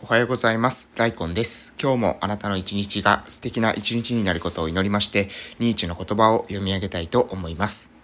おはようございます。ライコンです。今日もあなたの一日が素敵な一日になることを祈りまして、ニーチェの言葉を読み上げたいと思います。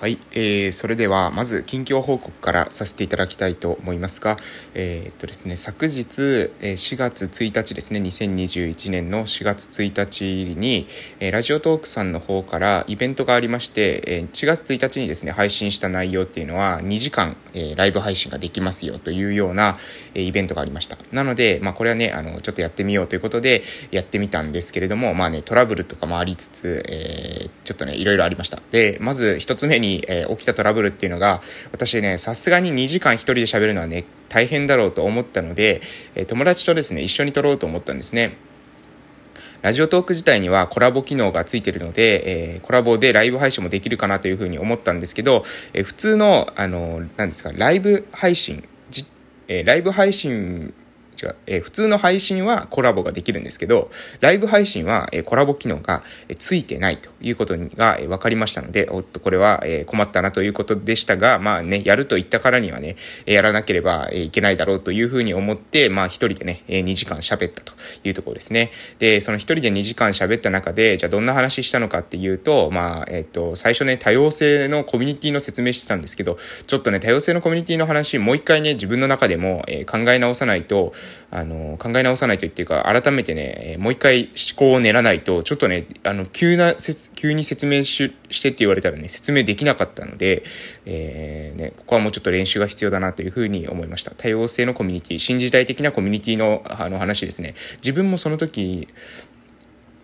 はい、えー、それではまず近況報告からさせていただきたいと思いますが、えー、っとですね、昨日、えー4月1日ですね、2021年の4月1日に、えーラジオトークさんの方からイベントがありまして、えー4月1日にですね、配信した内容っていうのは2時間、えーライブ配信ができますよというような、えーイベントがありました。なので、まあこれはね、あの、ちょっとやってみようということでやってみたんですけれども、まあね、トラブルとかもありつつ、えーちょっとね、いろいろありました。で、まず一つ目に、にえー起きたトラブルっていうのが、私ね、さすがに2時間一人で喋るのはね、大変だろうと思ったので、えー友達とですね、一緒に撮ろうと思ったんですね。ラジオトーク自体にはコラボ機能がついてるので、えーコラボでライブ配信もできるかなというふうに思ったんですけど、えー普通の、あの、なんですか、ライブ配信、じえーライブ配信、違う、えー普通の配信はコラボができるんですけど、ライブ配信は、えーコラボ機能が、えーついてないということが、えー分かりましたので、おっと、これは、えー困ったなということでしたが、まあね、やると言ったからにはね、やらなければ、えいけないだろうというふうに思って、まあ一人でね、え2時間喋ったというところですね。で、その一人で2時間喋った中で、じゃあどんな話したのかっていうと、まあ、えっ、と、最初ね、多様性のコミュニティの説明してたんですけど、ちょっとね、多様性のコミュニティの話、もう一回ね、自分の中でも、えー考え直さないと、あの、考え直さないとっていうか、改めてね、もう一回思考を練らないと、ちょっとね、あの、急な、急に説明ししてって言われたらね、説明できなかったので、えーね、ここはもうちょっと練習が必要だなというふうに思いました。多様性のコミュニティ、新時代的なコミュニティのあの話ですね。自分もその時、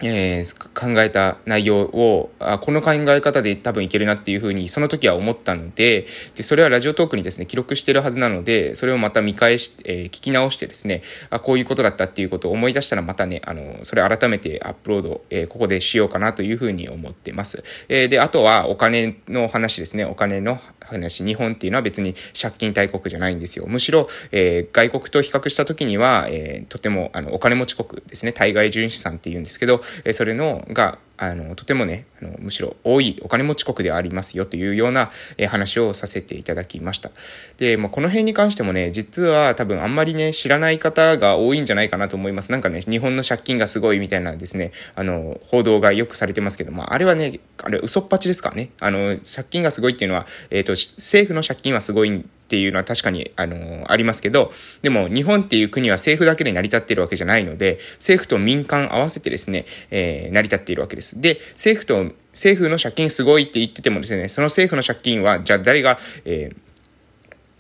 えー考えた内容をあこの考え方で多分いけるなっていうふうにその時は思ったのででそれはラジオトークにですね記録してるはずなのでそれをまた見返し、えー聞き直してですねあこういうことだったっていうことを思い出したらまたねあのそれ改めてアップロード、えーここでしようかなというふうに思ってます、えであとはお金の話ですね。お金の話日本っていうのは別に借金大国じゃないんですよ。むしろ、え外国と比較した時には、えとてもあのお金持ち国ですね。対外純資産っていうんですけど、えそれのがあのとてもねあのむしろ多いお金持ち国ではありますよというような、え話をさせていただきました。で、まあ、この辺に関してもね実は多分あんまりね知らない方が多いんじゃないかなと思います。なんかね日本の借金がすごいみたいなですねあの報道がよくされてますけど、まあ、あれはねあれ嘘っぱちですからね。あの借金がすごいっていうのは、えー、と政府の借金はすごいっていうのは確かに、あのありますけど、でも日本っていう国は政府だけで成り立っているわけじゃないので、政府と民間合わせてですね、えー成り立っているわけです。で、政府と、政府の借金すごいって言っててもですね、その政府の借金は、じゃあ誰が、えー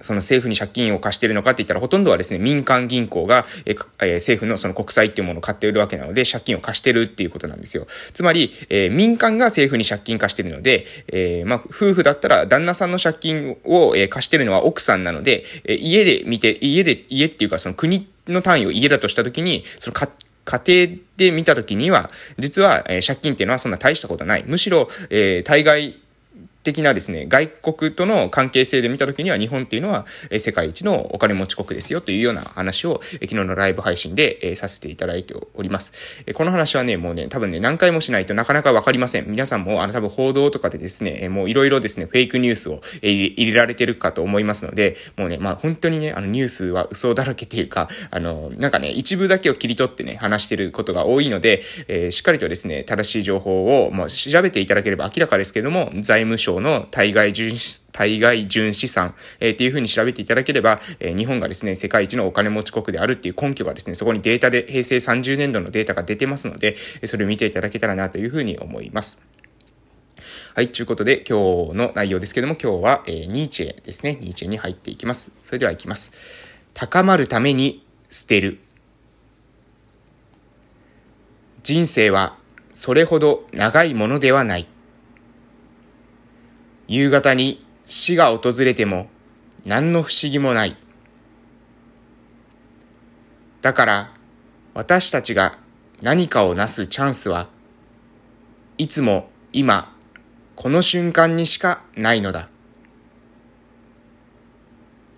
その政府に借金を貸しているのかって言ったら、ほとんどはですね、民間銀行が、ええ政府のその国債っていうものを買っているわけなので、借金を貸してるっていうことなんですよ。つまり、えー民間が政府に借金貸してるので、えーまあ、夫婦だったら旦那さんの借金を、えー貸してるのは奥さんなので、え家で見て、家で、家っていうかその国の単位を家だとしたときに、そのか家庭で見たときには、実は、え借金っていうのはそんな大したことない。むしろ、え対外的なですね、外国との関係性で見たときには日本っていうのは、え世界一のお金持ち国ですよというような話を、え昨日のライブ配信で、えさせていただいております。えこの話はね、もうね、多分ね、何回もしないとなかなかわかりません。皆さんも、あの、多分報道とかでですね、えもういろいろですね、フェイクニュースを、え入れられてるかと思いますので、もうね、まあ本当にね、あの、ニュースは嘘だらけっていうか、あの、なんかね、一部だけを切り取ってね、話してることが多いので、えしっかりとですね、正しい情報を、まあ、調べていただければ明らかですけども、財務省の対外純資対外純資産、えーっていうふうに調べていただければ、えー日本がですね、世界一のお金持ち国であるっていう根拠がですね、そこにデータで、平成30年度のデータが出てますので、それを見ていただけたらなというふうに思います。はい、ということで今日の内容ですけども、今日は、えーニーチェですね。ニーチェに入っていきます。それでは行きます。高まるために捨てる。人生はそれほど長いものではない。夕方に死が訪れても何の不思議もない。だから私たちが何かをなすチャンスはいつも今この瞬間にしかないのだ。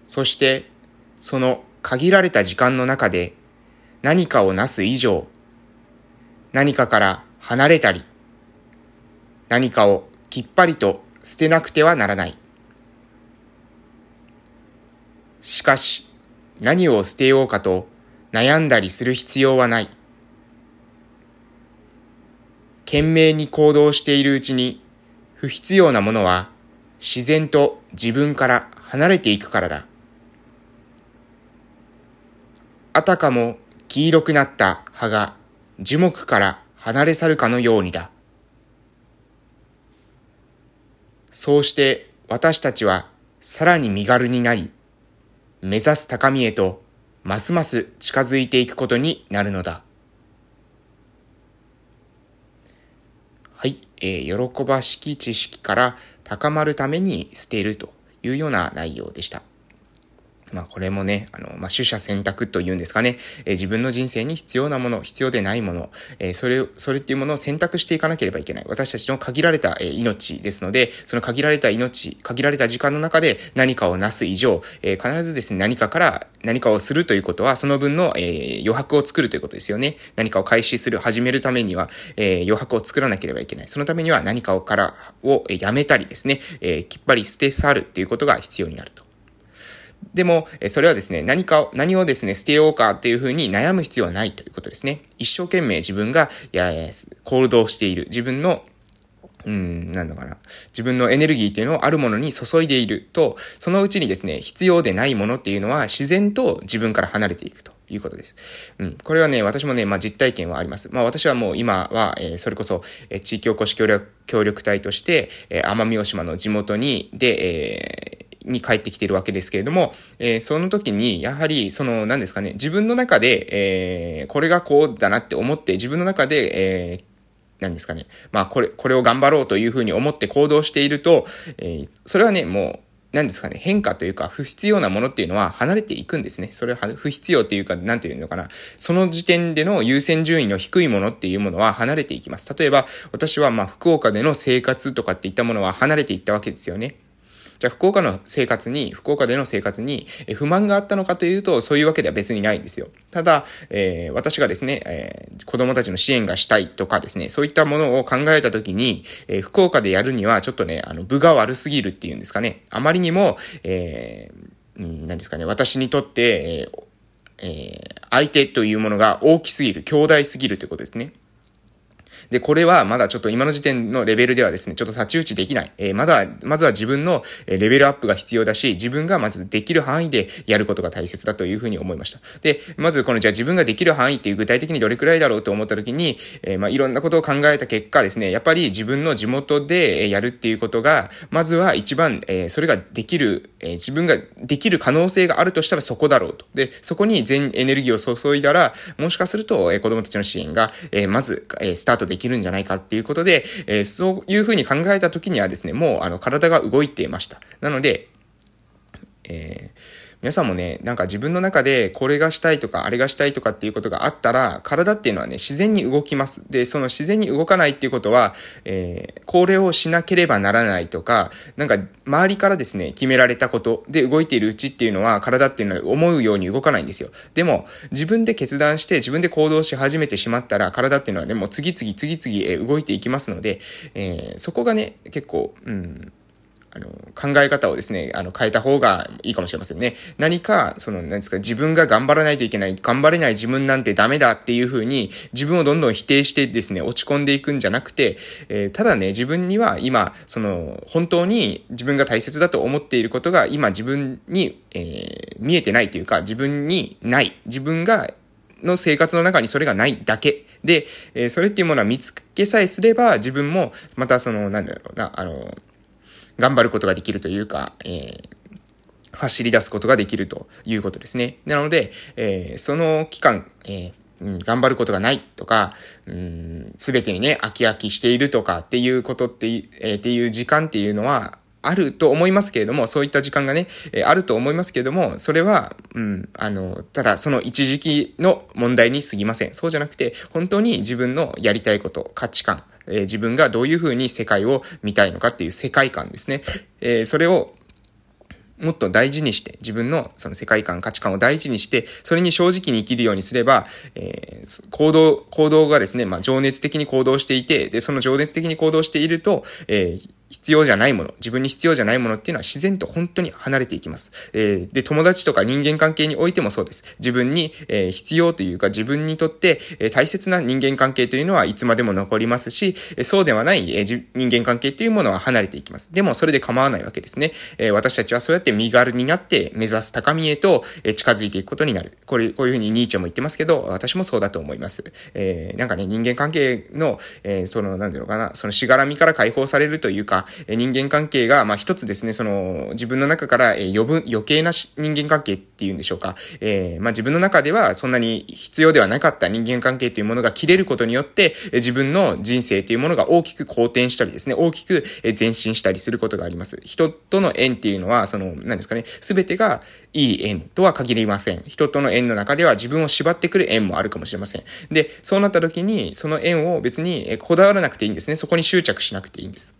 そしてその限られた時間の中で何かをなす以上何かから離れたり何かをきっぱりと捨てなくてはならない。しかし、何を捨てようかと悩んだりする必要はない。懸命に行動しているうちに、不必要なものは自然と自分から離れていくからだ。あたかも黄色くなった葉が樹木から離れ去るかのようにだ。そうして私たちはさらに身軽になり、目指す高みへとますます近づいていくことになるのだ。はい、えー、喜ばしき知識から高まるために捨てるというような内容でした。まあこれもね、あの、まあ取捨選択というんですかね、えー、自分の人生に必要なもの、必要でないもの、えー、それ、それっていうものを選択していかなければいけない。私たちの限られた、えー、命ですので、その限られた命、限られた時間の中で何かをなす以上、えー、必ずですね、何かから何かをするということは、その分の、えー、余白を作るということですよね。何かを開始する、始めるためには、えー、余白を作らなければいけない。そのためには何かをからをやめたりですね、えー、きっぱり捨て去るっていうことが必要になると。でも、それはですね、何かを、何をですね、捨てようかっていうふうに悩む必要はないということですね。一生懸命自分が、やや、行動している。自分のうん、なんのかな。自分のエネルギーっていうのをあるものに注いでいると、そのうちにですね、必要でないものっていうのは自然と自分から離れていくと。いうことです。うん。これはね、私もね、まあ実体験はあります。まあ私はもう今は、えー、それこそ、えー、地域おこし協力、協力隊として、えー、奄美大島の地元に、で、えー、に帰ってきてるわけですけれども、えー、その時に、やはり、その、何ですかね、自分の中で、えー、これがこうだなって思って、自分の中で、えー、何ですかね。まあ、これ、これを頑張ろうというふうに思って行動していると、えー、それはね、もう、何ですかね、変化というか、不必要なものっていうのは離れていくんですね。それは不必要っていうか、なんていうのかな。その時点での優先順位の低いものっていうものは離れていきます。例えば、私はまあ、福岡での生活とかっていったものは離れていったわけですよね。じゃあ福岡の生活に、福岡での生活に不満があったのかというと、そういうわけでは別にないんですよ。ただ、えー、私がですね、えー、子供たちの支援がしたいとかですね、そういったものを考えたときに、えー、福岡でやるにはちょっとね、あの、部が悪すぎるっていうんですかね。あまりにも、えー、ん何ですかね、私にとって、えーえー、相手というものが大きすぎる、強大すぎるということですね。で、これはまだちょっと今の時点のレベルではですね、ちょっと立ち打ちできない。えー、まだ、まずは自分のレベルアップが必要だし、自分がまずできる範囲でやることが大切だというふうに思いました。で、まずこのじゃあ自分ができる範囲っていう具体的にどれくらいだろうと思った時に、えー、まあいろんなことを考えた結果ですね、やっぱり自分の地元でやるっていうことが、まずは一番、えー、それができる、えー、自分ができる可能性があるとしたらそこだろうと。で、そこに全エネルギーを注いだら、もしかすると、えー、子供たちの支援が、えー、まず、えー、スタートでできるんじゃないかっていうことで、えー、そういうふうに考えた時にはですね、もうあの体が動いていました。なので、えー皆さんもね、なんか自分の中でこれがしたいとか、あれがしたいとかっていうことがあったら、体っていうのはね、自然に動きます。で、その自然に動かないっていうことは、えー、これをしなければならないとか、なんか周りからですね、決められたことで動いているうちっていうのは、体っていうのは思うように動かないんですよ。でも、自分で決断して自分で行動し始めてしまったら、体っていうのはね、もう次々次々動いていきますので、えー、そこがね、結構、うん、あの、考え方をですね、あの、変えた方がいいかもしれませんね。何か、その、何ですか、自分が頑張らないといけない、頑張れない自分なんてダメだっていう風に、自分をどんどん否定してですね、落ち込んでいくんじゃなくて、えー、ただね、自分には今、その、本当に自分が大切だと思っていることが、今自分に、えー、見えてないというか、自分にない。自分が、の生活の中にそれがないだけ。で、えー、それっていうものは見つけさえすれば、自分も、またその、なんだろうな、あの、頑張ることができるというか、えー、走り出すことができるということですね。なので、えー、その期間、えーうん、頑張ることがないとか、す、べ、てにね、飽き飽きしているとかっていうことって、えー、っていう時間っていうのは、あると思いますけれども、そういった時間がね、えー、あると思いますけれども、それは、うん、あの、ただその一時期の問題に過ぎません。そうじゃなくて、本当に自分のやりたいこと、価値観、えー、自分がどういうふうに世界を見たいのかっていう世界観ですね。えー、それをもっと大事にして、自分のその世界観、価値観を大事にして、それに正直に生きるようにすれば、えー、行動、行動がですね、まあ、情熱的に行動していて、で、その情熱的に行動していると、えー、必要じゃないもの、自分に必要じゃないものっていうのは自然と本当に離れていきます。えー、で、友達とか人間関係においてもそうです。自分に、えー、必要というか自分にとって、えー、大切な人間関係というのはいつまでも残りますし、えそうではない、え人間関係というものは離れていきます。でもそれで構わないわけですね。え私たちはそうやって身軽になって目指す高みへと、え近づいていくことになる。これ、こういうふうにニーチェも言ってますけど、私もそうだと思います。えなんかね、人間関係の、えその、なんていうかな、そのしがらみから解放されるというか、え人間関係が、まあ一つですね、その、自分の中から、え余分、余計な人間関係っていうんでしょうか。えー、まあ自分の中ではそんなに必要ではなかった人間関係というものが切れることによって、え自分の人生というものが大きく好転したりですね、大きく前進したりすることがあります。人との縁っていうのは、その、何ですかね、すべてがいい縁とは限りません。人との縁の中では自分を縛ってくる縁もあるかもしれません。で、そうなった時に、その縁を別にこだわらなくていいんですね。そこに執着しなくていいんです。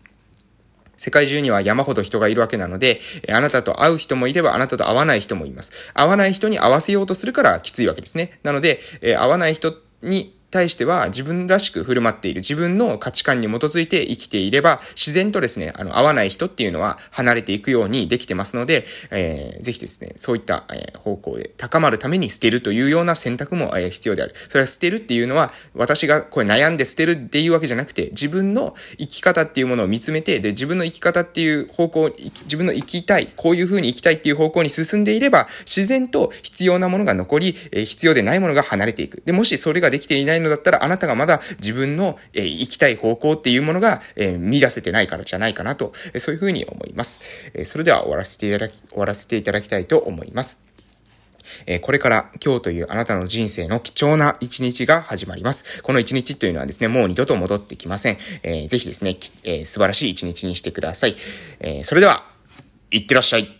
世界中には山ほど人がいるわけなので、あなたと会う人もいれば、あなたと会わない人もいます。会わない人に会わせようとするからきついわけですね。なので、会わない人に対しては自分らしく振る舞っている、自分の価値観に基づいて生きていれば、自然とですね、あの、合わない人っていうのは離れていくようにできてますので、えー、ぜひですね、そういった、えー、方向で高まるために捨てるというような選択も、えー、必要である。それは捨てるっていうのは、私がこれ悩んで捨てるっていうわけじゃなくて、自分の生き方っていうものを見つめて、で、自分の生き方っていう方向、自分の生きたい、こういう風に生きたいっていう方向に進んでいれば、自然と必要なものが残り、えー、必要でないものが離れていく。で、もしそれができていないのだったら、あなたがまだ自分の、えー、行きたい方向っていうものが、えー、見出せてないからじゃないかなと、えー、そういうふうに思います。えー、それでは終わらせていただき、終わらせていただきたいと思います。えこれから今日というあなたの人生の貴重な一日が始まります。この一日というのはですね、もう二度と戻ってきません。えー、ぜひですね、えー、素晴らしい一日にしてください。えー、それでは、いってらっしゃい。